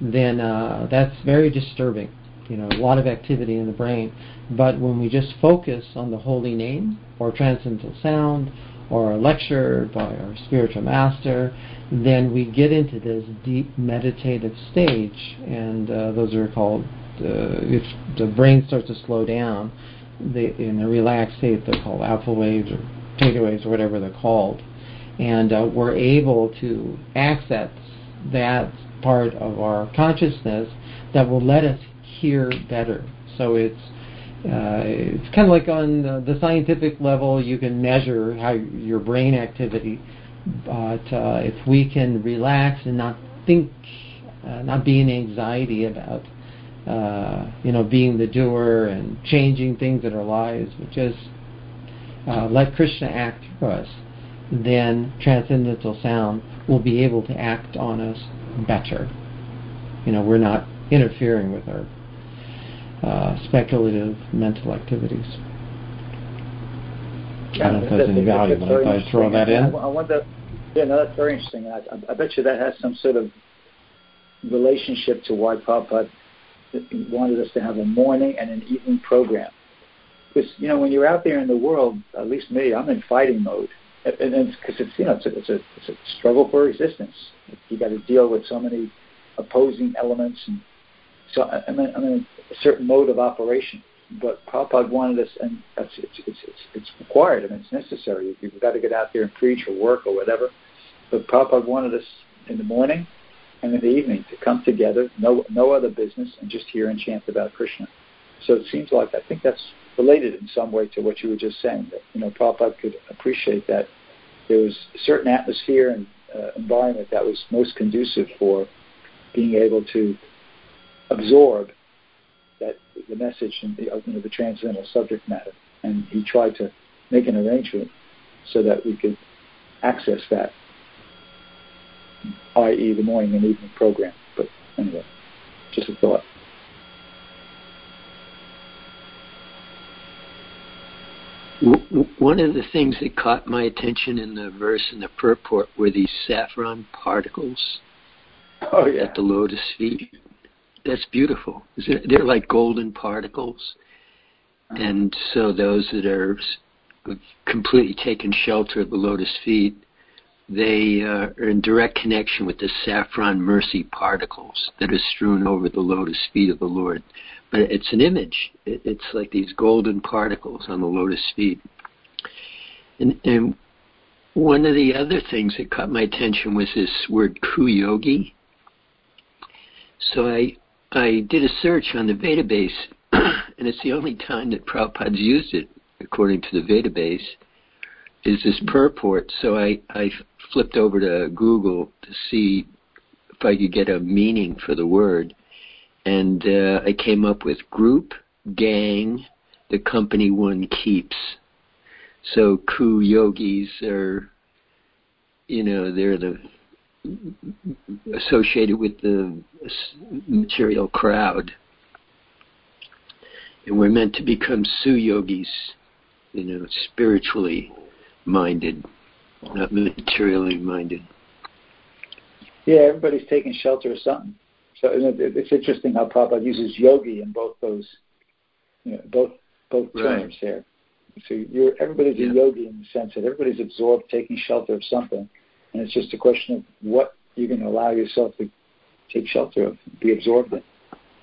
then uh, that's very disturbing. You know, a lot of activity in the brain. But when we just focus on the holy name or transcendental sound or a lecture by our spiritual master, then we get into this deep meditative stage, and uh, those are called, uh, if the brain starts to slow down, they, in a relaxed state, they're called alpha waves or theta waves or whatever they're called. And uh, we're able to access that part of our consciousness that will let us hear better. So it's uh, it's kind of like on the scientific level, you can measure how your brain activity but uh, if we can relax and not think, uh, not be in anxiety about, uh, you know, being the doer and changing things in our lives, but just uh, let Krishna act through us, then transcendental sound will be able to act on us better. You know, we're not interfering with our uh, speculative mental activities. I don't know if there's any value, but I throw that in. I wonder, yeah, no, that's very interesting. I, I, bet you that has some sort of relationship to why Prabhupada wanted us to have a morning and an evening program. Because, you know, when you're out there in the world, at least me, I'm in fighting mode. And because it's, you know, it's a, it's, a, it's a struggle for existence. You got to deal with so many opposing elements. And so I'm in, I'm in a certain mode of operation but Prabhupada wanted us, and that's, it's, it's, it's, it's required, I mean, it's necessary. You've got to get out there and preach or work or whatever. But Prabhupada wanted us in the morning and in the evening to come together, no, no other business, and just hear and chant about Krishna. So it seems like I think that's related in some way to what you were just saying, that, you know, Prabhupada could appreciate that there was a certain atmosphere and uh, environment that was most conducive for being able to absorb that the message and the, you know, the transcendental subject matter. And he tried to make an arrangement so that we could access that, i.e., the morning and evening program. But anyway, just a thought. One of the things that caught my attention in the verse in the purport were these saffron particles oh, yeah. at the lotus feet that's beautiful. They're like golden particles, uh-huh. and so those that are completely taken shelter of the lotus feet, they uh, are in direct connection with the saffron mercy particles that are strewn over the lotus feet of the Lord. But it's an image. It's like these golden particles on the lotus feet. And, and one of the other things that caught my attention was this word kuyogi. So I I did a search on the Vedabase, and it's the only time that Prabhupada's used it, according to the Vedabase, is this purport. So I, I flipped over to Google to see if I could get a meaning for the word, and uh, I came up with group, gang, the company one keeps. So ku yogis are, you know, they're the associated with the material crowd. And we're meant to become su-yogis, you know, spiritually minded, not materially minded. Yeah, everybody's taking shelter of something. So it's interesting how Prabhupada uses yogi in both those, you know, both both Right. terms here. So you're everybody's Yeah. a yogi in the sense that everybody's absorbed, taking shelter of something, and it's just a question of what you're going to allow yourself to take shelter of, be absorbed in.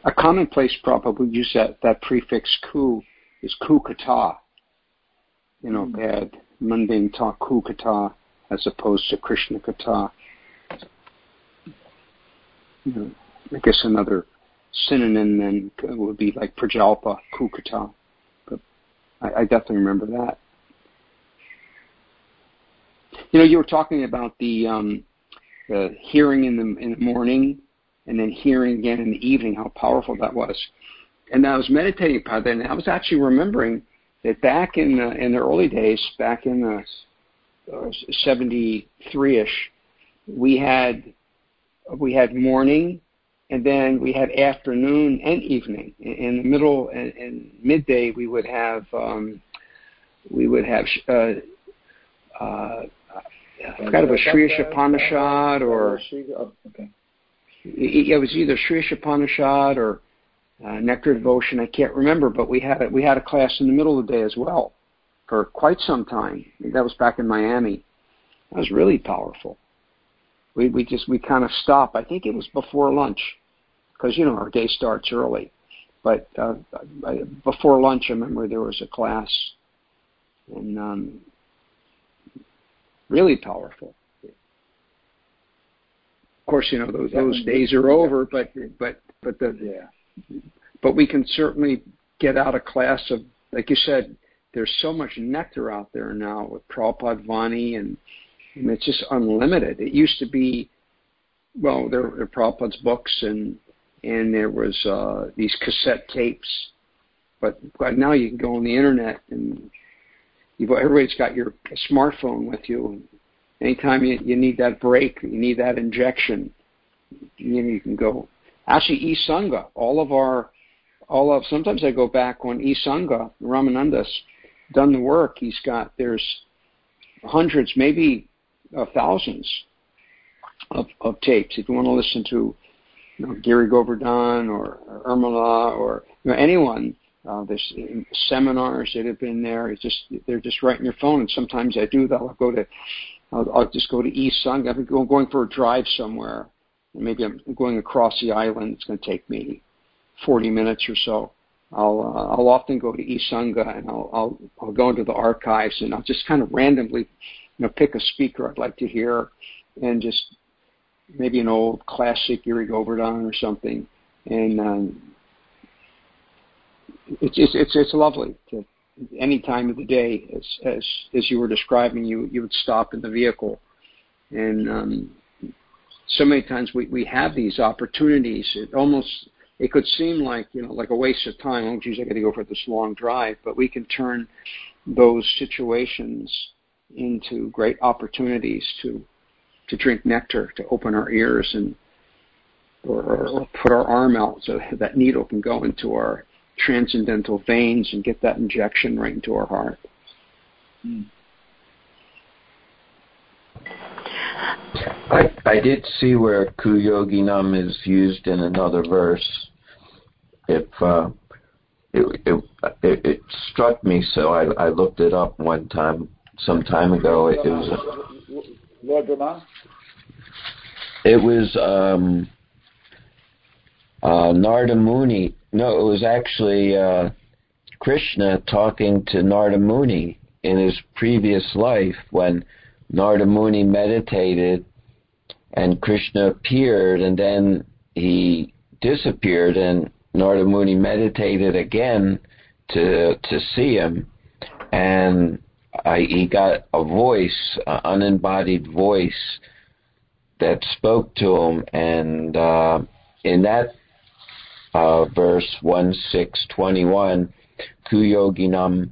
A commonplace Prabhupada would use that, that prefix ku is ku katha. You know, Mm. bad, mundane talk, ku katha, as opposed to Krishna katha. You know, I guess another synonym then would be like prajalpa, ku katha. But I, I definitely remember that. You know, you were talking about the um, the hearing in the in the morning and then hearing again in the evening, how powerful that was. And I was meditating upon that, and I was actually remembering that back in the, in the early days, back in the uh, 73-ish, we had we had morning, and then we had afternoon and evening. In, in the middle and, and midday, we would have um, we would have uh, uh, I forgot was Sri Upanishad or okay. it it was either Sri Upanishad or uh, Nectar Devotion. I can't remember, but we had a, we had a class in the middle of the day as well for quite some time. That was back in Miami. That was really powerful. We we just we kind of stopped. I think it was before lunch because you know our day starts early. But uh, I, before lunch, I remember there was a class, and um, really powerful. Of course, you know those those days are over, but but but the Yeah. but we can certainly get out a class of like you said. There's so much nectar out there now with Prabhupada Vani, and, and it's just unlimited. It used to be, well, there were Prabhupada's books, and and there was uh, these cassette tapes, but but now you can go on the internet and you've everybody's got your smartphone with you. Anytime you, you need that break, you need that injection, you know, you can go. Actually, Isanga, all of our, all of sometimes I go back on Isanga, Ramananda's done the work. He's got there's hundreds, maybe uh, thousands of, of tapes. If you want to listen to you know, Giri Govardhan or, or or you know, anyone, uh, there's seminars that have been there. It's just they're just right in your phone. And sometimes I do that. I'll go to I'll, I'll just go to East. I'm going for a drive somewhere. Maybe I'm going across the island. It's going to take me 40 minutes or so. I'll uh, I'll often go to Isanga and I'll, I'll I'll go into the archives and I'll just kind of randomly, you know, pick a speaker I'd like to hear, and just maybe an old classic Giri Govardhan or something, and um, it's it's it's it's lovely to any time of the day as as as you were describing you you would stop in the vehicle. And um so many times we we have these opportunities. It almost it could seem like you know like a waste of time. Oh geez i got to go for this long drive. But we can turn those situations into great opportunities to to drink nectar to open our ears and or, or put our arm out so that needle can go into our transcendental veins and get that injection right into our heart. I, I did see where Kuyoginam is used in another verse. If uh, it, it, it it struck me, so I, I looked it up one time, some time ago. It, it was Lord Brahma. it was um, uh, Narada Muni. No, it was actually uh, Krishna talking to Narada Muni in his previous life when Narada Muni meditated and Krishna appeared and then he disappeared and Narada Muni meditated again to to see him and he got a voice, an unembodied voice that spoke to him and uh, in that uh, verse 1 6 21 kuyoginam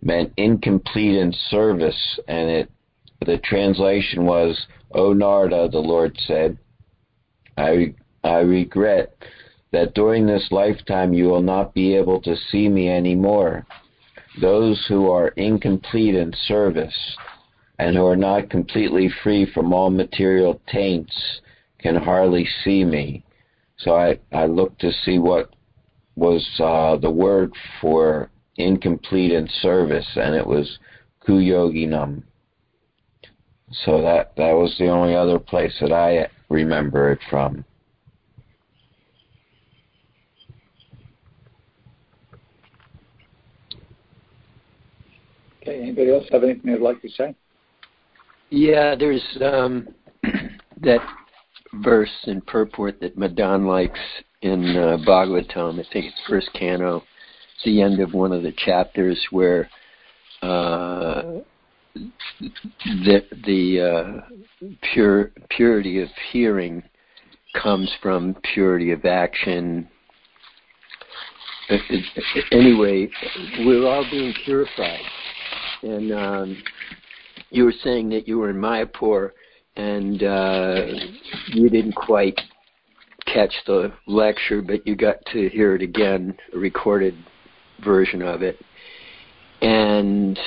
meant incomplete in service and it the translation was o Narada the lord said i I regret that during this lifetime you will not be able to see me anymore. Those who are incomplete in service and who are not completely free from all material taints can hardly see me. So I, I looked to see what was uh, the word for incomplete in service, and it was kuyoginam. So that that was the only other place that I remember it from. Okay, anybody else have anything they'd like to say? Yeah, there's um, that verse in purport that Madan likes in uh, Bhagavatam. I think it's first canto. It's the end of one of the chapters where uh, the the uh, pure purity of hearing comes from purity of action. Anyway, we're all being purified, and um, you were saying that you were in Mayapur and uh, you didn't quite catch the lecture, but you got to hear it again, a recorded version of it. And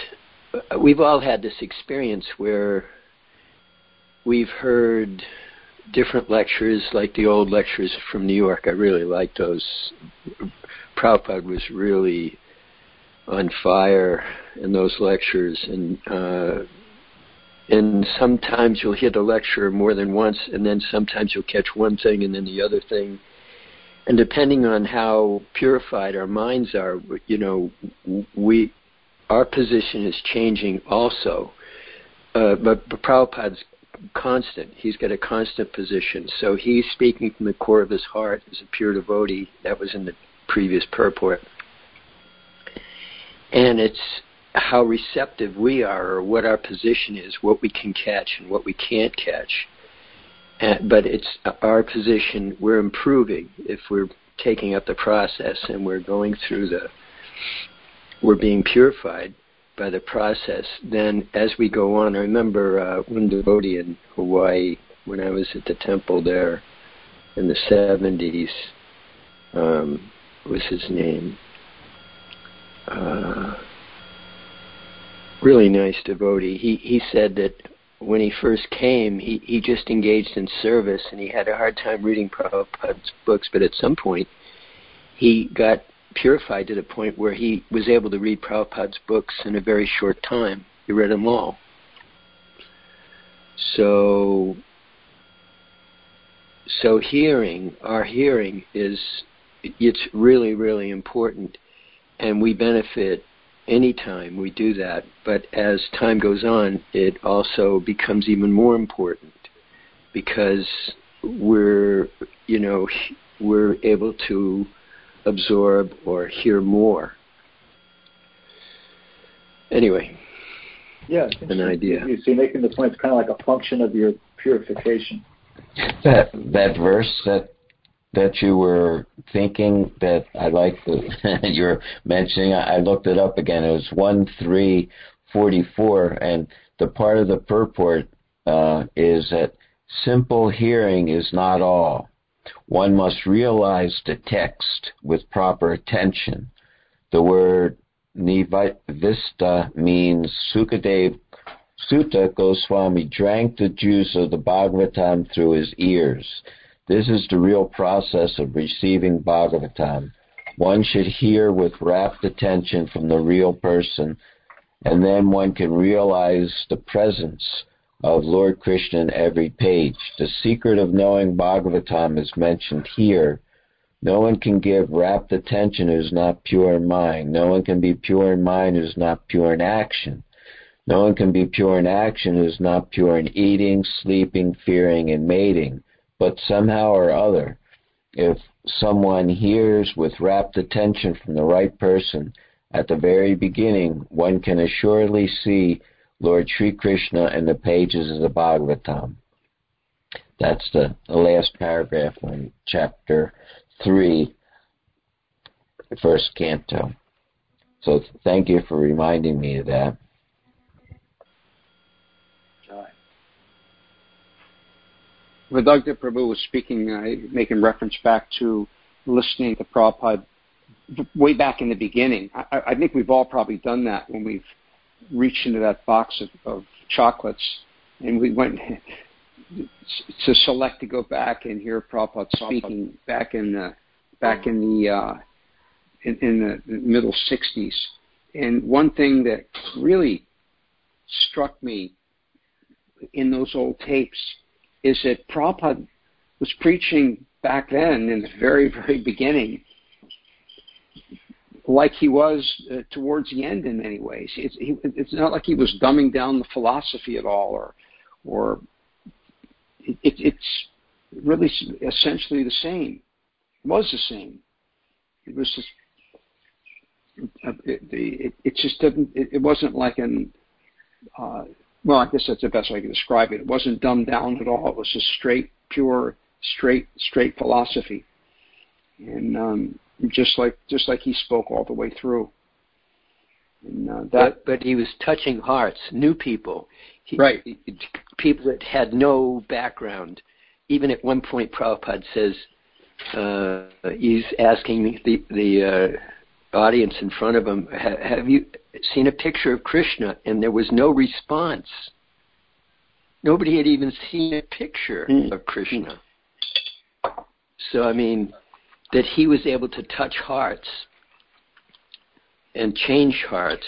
we've all had this experience where we've heard different lectures, like the old lectures from New York. I really liked those. Prabhupada was really on fire in those lectures, and uh, and sometimes you'll hear the lecture more than once, and then sometimes you'll catch one thing and then the other thing. And depending on how purified our minds are, you know, we our position is changing also. Uh, but, but Prabhupada's constant. He's got a constant position. So he's speaking from the core of his heart as a pure devotee. That was in the previous purport. And it's how receptive we are or what our position is, what we can catch and what we can't catch. And, but it's our position, we're improving if we're taking up the process and we're going through the, we're being purified by the process. Then as we go on, I remember uh, one devotee in Hawaii when I was at the temple there in the 70s. Um, was his name? Uh, really nice devotee. He he said that when he first came, he he just engaged in service and he had a hard time reading Prabhupada's books. But at some point, he got purified to the point where he was able to read Prabhupada's books in a very short time. He read them all. So so hearing, our hearing is it's really really important, and we benefit anytime we do that. But as time goes on, it also becomes even more important because we're, you know, we're able to absorb or hear more. Anyway, yeah, an idea. You see, making the point, it's kind of like a function of your purification. That that verse that that you were thinking that I like that you're mentioning. I looked it up again. It was one three forty four, and the part of the purport uh, is that simple hearing is not all. One must realize the text with proper attention. The word nivista means Sukadev Suta Goswami drank the juice of the Bhagavatam through his ears. This is the real process of receiving Bhagavatam. One should hear with rapt attention from the real person, and then one can realize the presence of Lord Krishna in every page. The secret of knowing Bhagavatam is mentioned here. No one can give rapt attention who is not pure in mind. No one can be pure in mind who is not pure in action. No one can be pure in action who is not pure in eating, sleeping, fearing, and mating. But somehow or other, if someone hears with rapt attention from the right person at the very beginning, one can assuredly see Lord Sri Krishna in the pages of the Bhagavatam. That's the, the last paragraph in chapter 3, first canto. So thank you for reminding me of that. Vidagda Prabhu was speaking, uh, making reference back to listening to Prabhupada way back in the beginning. I, I think we've all probably done that when we've reached into that box of, of chocolates and we went to select to go back and hear Prabhupada speaking back in the back in the uh, in, in the middle '60s. And one thing that really struck me in those old tapes is that Prabhupada was preaching back then in the very, very beginning like he was uh, towards the end in many ways. It's, he, it's not like he was dumbing down the philosophy at all or, or it, it's really essentially the same. It was the same. It was just, uh, it, it, it just didn't, it, it wasn't like an, uh, well, I guess that's the best way I can describe it. It wasn't dumbed down at all. It was just straight, pure, straight, straight philosophy, and um, just like just like he spoke all the way through. And, uh, that, but, but he was touching hearts, new people, he, right? People that had no background. Even at one point, Prabhupada says uh, he's asking the the uh, audience in front of him, "Have you seen a picture of Krishna, and there was no response. Nobody had even seen a picture mm. of Krishna. So, I mean, that he was able to touch hearts and change hearts,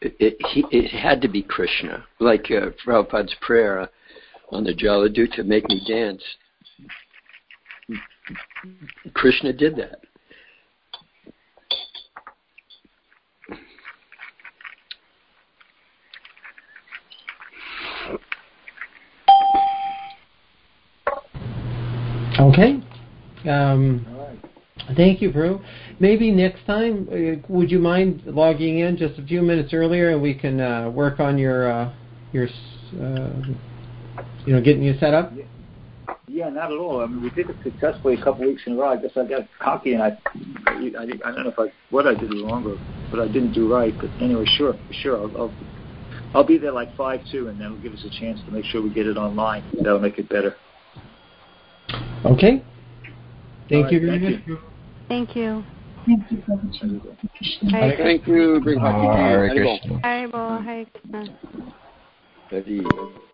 it, it, he, it had to be Krishna. Like uh, Prabhupada's prayer on the Jaladuta, make me dance. Krishna did that. Okay. Um, Thank you, Brew. Maybe next time, uh, would you mind logging in just a few minutes earlier, and we can uh, work on your uh, your uh, you know getting you set up? Yeah, not at all. I mean, we did it successfully a couple weeks in a row. I guess I got cocky and I, I, I don't know if I what I did wrong or what I didn't do right. But anyway, sure, sure. I'll, I'll I'll be there like five two, and that'll give us a chance to make sure we get it online. That'll make it better. Okay. Thank right, you very much. You. Thank you. Thank you, Prabhuji. Thank you. Hare Krishna. Hare Krishna. Hare Krishna.